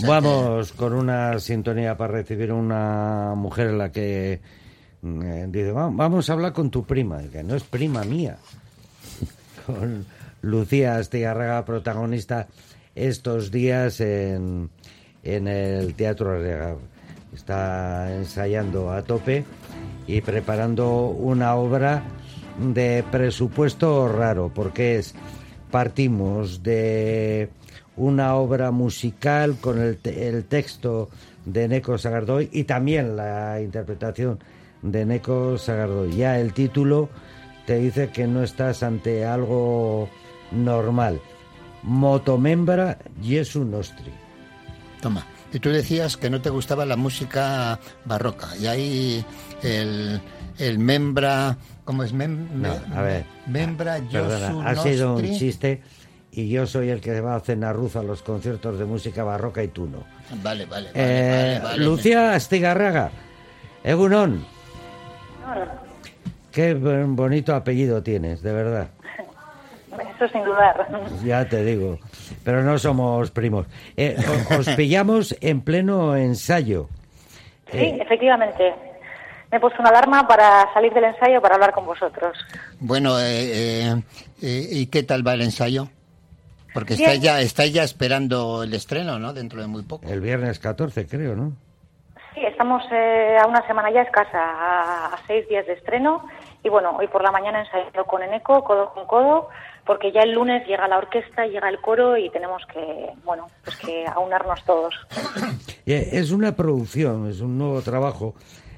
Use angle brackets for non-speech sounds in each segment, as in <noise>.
Vamos con una sintonía para recibir una mujer en la que mm, dice, vamos a hablar con tu prima, que no es prima mía. <laughs> Con Lucía Astigarraga, protagonista estos días en, en el Teatro. Está ensayando a tope y preparando una obra de presupuesto raro, porque es partimos de una obra musical con el, el texto de Neko Sagardoy y también la interpretación de Neko Sagardoy. Ya el título te dice que no estás ante algo normal. Motomembra Jesu Nostri. Toma. Y tú decías que no te gustaba la música barroca. Y ahí el, el membra... ¿Cómo es? no, a ver. Membra Perdona, ha sido un chiste y yo soy el que va a cenar a los conciertos de música barroca y tú no. Vale, vale, eh, Lucía Astigarraga, Egunon. Qué bonito apellido tienes, de verdad. Eso sin dudar. Ya te digo, pero no somos primos. Eh, os pillamos en pleno ensayo. Sí, eh, efectivamente. Me he puesto una alarma para salir del ensayo para hablar con vosotros. Bueno, ¿y qué tal va el ensayo? Porque está ya, está ya esperando el estreno, ¿no? Dentro de muy poco. El viernes 14, creo, ¿no? Sí, estamos eh, a una semana ya escasa, a, seis días de estreno. Y bueno, hoy por la mañana ensayando con Eneco, codo con codo, porque ya el lunes llega la orquesta, llega el coro y tenemos que, bueno, pues que aunarnos todos. <coughs> Eh, es una producción, es un nuevo trabajo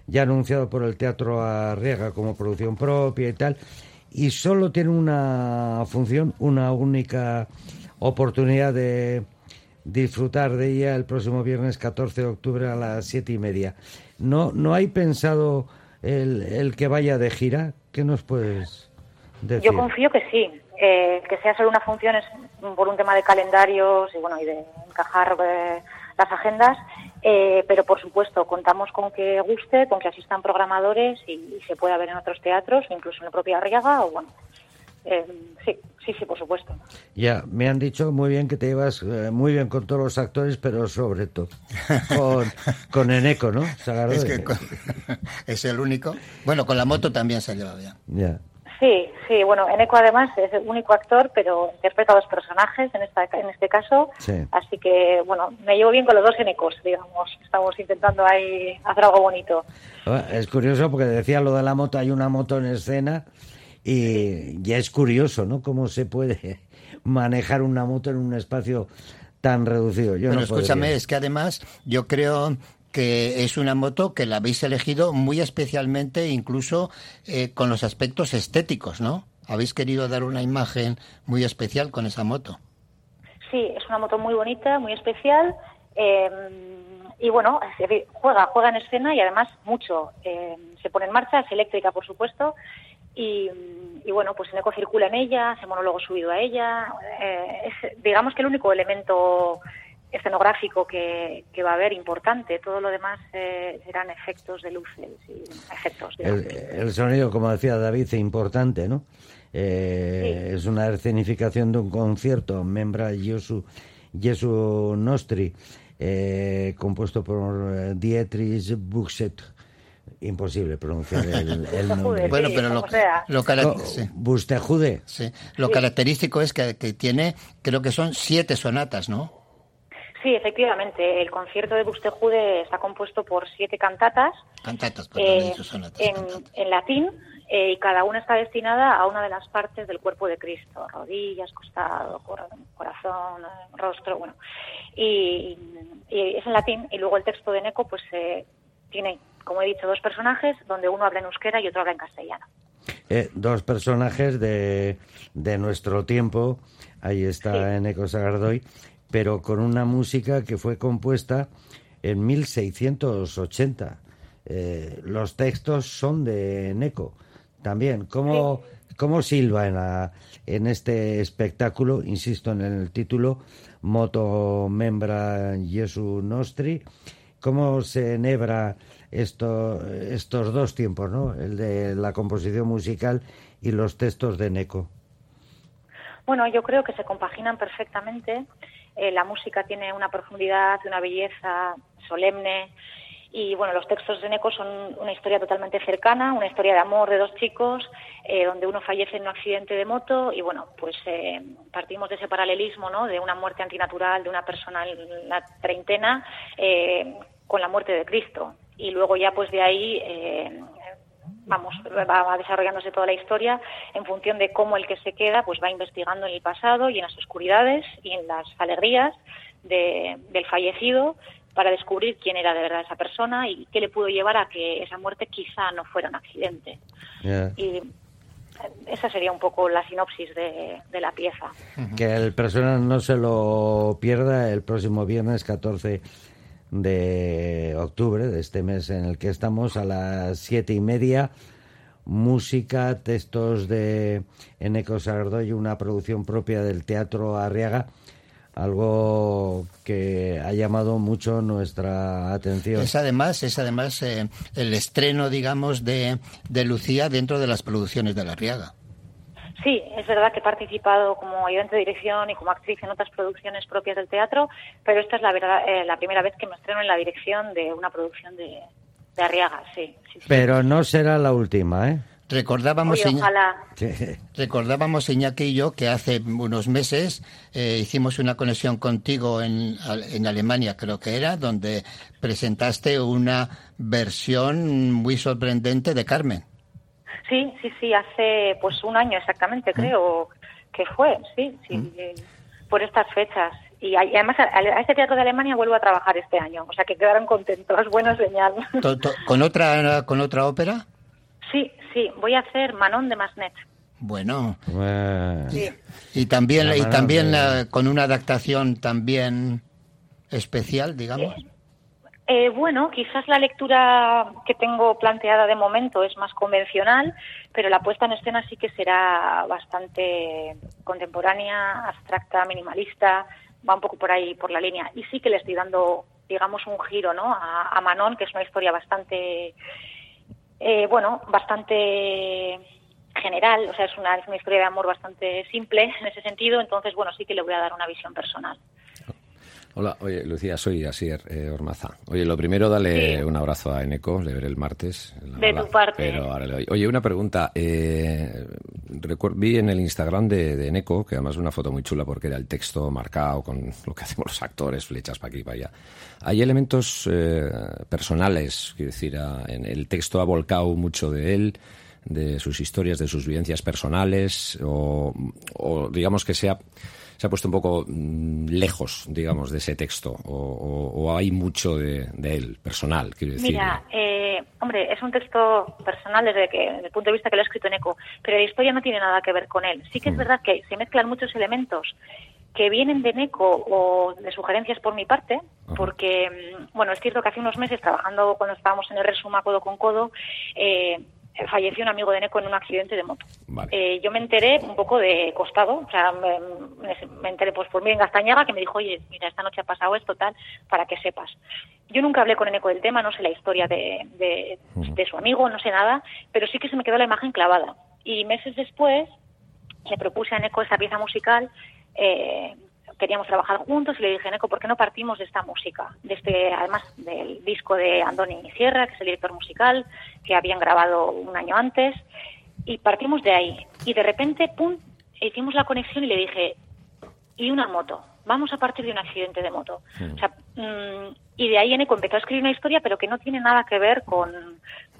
ya anunciado por el Teatro Arriaga como producción propia y tal, y solo tiene una función, una única oportunidad de disfrutar de ella el próximo viernes 14 de octubre a las siete y media. ¿No, no hay pensado el, el que vaya de gira? ¿Qué nos puedes decir? Yo confío que sí, eh, que sea solo una función es por un tema de calendarios y bueno y de encajar eh, las agendas, eh, pero por supuesto contamos con que guste, con que asistan programadores y, y se pueda ver en otros teatros, incluso en la propia Arriaga o bueno eh, sí, sí, sí, por supuesto. Ya, me han dicho muy bien que te llevas eh, muy bien con todos los actores, pero sobre todo con, <laughs> con Eneco, ¿no? Es, que <laughs> es el único. Bueno, con la moto también se lleva bien. Ya. Sí, sí, bueno, Eneco además es el único actor, pero interpreta a dos personajes en, esta, en este caso. Así que, bueno, me llevo bien con los dos Enecos, digamos. Estamos intentando ahí hacer algo bonito. Ah, es curioso porque decía lo de la moto, hay una moto en escena y ya es curioso, ¿no? Cómo se puede <laughs> manejar una moto en un espacio tan reducido. Yo escúchame, es que además yo creo que es una moto que la habéis elegido muy especialmente, incluso eh, con los aspectos estéticos, ¿no? Habéis querido dar una imagen muy especial con esa moto. Sí, es una moto muy bonita, muy especial. Eh, y bueno, juega, juega en escena y además mucho. Eh, se pone en marcha, es eléctrica, por supuesto, y, bueno, pues Eneco circula en ella, hace monólogo subido a ella. Eh, es, digamos que el único elemento escenográfico que, va a haber importante. Todo lo demás eh, serán efectos de luces y efectos. el, sonido, como decía David, es importante, ¿no? Eh, es una escenificación de un concierto, Membra Jesu, Jesu Nostri, compuesto por Dietrich Buxet imposible pronunciar el, <laughs> nombre. bueno, pero lo, lo, sí. lo característico es que, tiene, creo que son siete sonatas, ¿no? Sí, efectivamente. El concierto de Bustejude está compuesto por siete cantatas. Cantatas, eh, sonatas, en, latín, eh, y cada una está destinada a una de las partes del cuerpo de Cristo, rodillas, costado, corazón, rostro, bueno. Y, es en latín, y luego el texto de Neco pues eh, tiene como he dicho, dos personajes donde uno habla en euskera y otro habla en castellano. Eh, dos personajes de, de, nuestro tiempo, ahí está en Eco Sagardoy, pero con una música que fue compuesta en 1680. Eh, los textos son de Neco también. ¿Cómo, ¿Cómo silba en, la, en este espectáculo, insisto en el título, Moto Membra Jesu Nostri? ¿Cómo se enhebra esto, estos dos tiempos, ¿no? El de la composición musical y los textos de Neco. Bueno, yo creo que se compaginan perfectamente. eh, la música tiene una profundidad, una belleza solemne. Y bueno, los textos de Neko son una historia totalmente cercana, una historia de amor de dos chicos, eh, donde uno fallece en un accidente de moto y bueno, pues eh, partimos de ese paralelismo, ¿no? De una muerte antinatural de una persona en la treintena con la muerte de Cristo. Y luego ya pues de ahí vamos, va desarrollándose toda la historia en función de cómo el que se queda pues va investigando en el pasado y en las oscuridades y en las alegrías del fallecido para descubrir quién era de verdad esa persona y qué le pudo llevar a que esa muerte quizá no fuera un accidente. Y esa sería un poco la sinopsis de, de la pieza. Que el personal no se lo pierda el próximo viernes 14 de octubre, de este mes en el que estamos, a las siete y media. Música, textos de Eneco Sardoy, una producción propia del Teatro Arriaga, algo que ha llamado mucho nuestra atención. Es además, es además eh, el estreno, digamos, de, de Lucía dentro de las producciones de la Arriaga. Sí, es verdad que he participado como ayudante de dirección y como actriz en otras producciones propias del teatro, pero esta es la, verdad, eh, la primera vez que me estreno en la dirección de una producción de, Arriaga, sí, Pero no será la última, ¿eh? Recordábamos, recordábamos Iñaki y yo que hace unos meses eh, hicimos una conexión contigo en, en Alemania, creo que era, donde presentaste una versión muy sorprendente de Carmen. Sí, sí, sí, hace pues un año exactamente, creo que fue, sí, sí, por estas fechas. Y, además a, este teatro de Alemania vuelvo a trabajar este año, o sea que quedaron contentos, <laughs> buena señal. ¿Con otra, con otra ópera? Sí, sí, voy a hacer Manon de Masnet. Bueno. Y también, y también con una adaptación también especial, digamos. Eh, bueno, quizás la lectura que tengo planteada de momento es más convencional, pero la puesta en escena sí que será bastante contemporánea, abstracta, minimalista, va un poco por ahí, por la línea. Y sí que le estoy dando, digamos, un giro ¿no? a, Manon, que es una historia bastante, eh, bueno, bastante general, o sea, es una, es una historia de amor bastante simple en ese sentido, entonces, bueno, sí que le voy a dar una visión personal. Hola, oye, Lucía, soy Asier eh, Ormaza. Oye, lo primero, dale un abrazo a Eneco, le veré el martes. de tu parte. Pero ahora le Oye, una pregunta. Eh, vi en el Instagram de, de, Eneco, que además es una foto muy chula porque era el texto marcado con lo que <laughs> hacemos los actores, flechas para aquí y para allá. Hay elementos eh, personales, quiero decir, en el texto ha volcado mucho de él de sus historias, de sus vivencias personales, o, o digamos que sea se ha puesto un poco mm, lejos, digamos, de ese texto? ¿O, hay mucho de, él, personal, quiero decir? Mira, eh, hombre, es un texto personal desde, que, desde el punto de vista que lo ha escrito en ECO, pero la historia no tiene nada que ver con él. Sí que es mm. verdad que se mezclan muchos elementos que vienen de NECO o de sugerencias por mi parte, porque, mm, bueno, es cierto que hace unos meses, trabajando cuando estábamos en el Resuma codo con codo, eh, falleció un amigo de Neco en un accidente de moto. Eh, yo me enteré un poco de costado, o sea, me, enteré pues por en Gastañaga que me dijo, oye, mira, esta noche ha pasado esto, tal, para que sepas. Yo nunca hablé con Eneco del tema, no sé la historia de, de, su amigo, no sé nada, pero sí que se me quedó la imagen clavada. Y meses después le propuse a Eneco esta pieza musical eh, queríamos trabajar juntos y le dije, Neco, ¿por qué no partimos de esta música? De este, además del disco de Andoni Sierra, que es el director musical, que habían grabado un año antes, y partimos de ahí. Y de repente, pum, hicimos la conexión y le dije, y una moto, vamos a partir de un accidente de moto. O sea, mm, y de ahí Eneco empezó a escribir una historia, pero que no tiene nada que ver con,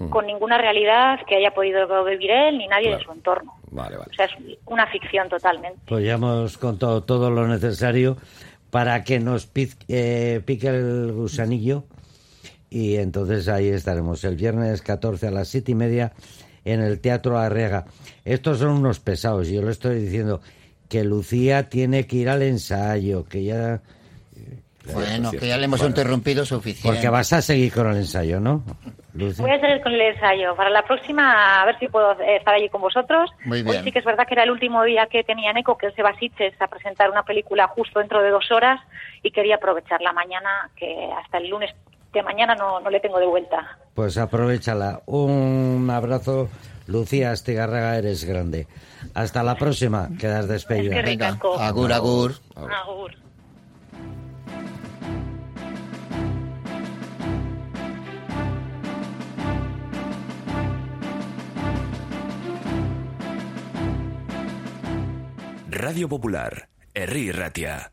con ninguna realidad que haya podido vivir él ni nadie de su entorno. O sea, es una ficción totalmente. Pues ya hemos contado todo lo necesario para que nos eh, pique el gusanillo y entonces ahí estaremos el viernes 14 a las siete y media en el Teatro Arrega. Estos son unos pesados, yo lo estoy diciendo que Lucía tiene que ir al ensayo, que ya bueno, que ya le hemos interrumpido suficiente. Porque vas a seguir con el ensayo, ¿no? Voy a seguir con el ensayo. Para la próxima, a ver si puedo estar allí con vosotros. Muy bien. Hoy sí que es verdad que era el último día que tenía Eco, que él se va a a presentar una película justo dentro de dos horas y quería aprovechar la mañana, que hasta el lunes de mañana no, no le tengo de vuelta. Pues aprovechala. Un abrazo, Lucía Astigarraga, eres grande. Hasta la próxima, quedas despedida. Es agur, agur. Agur. Radio Popular, Herri Ratia.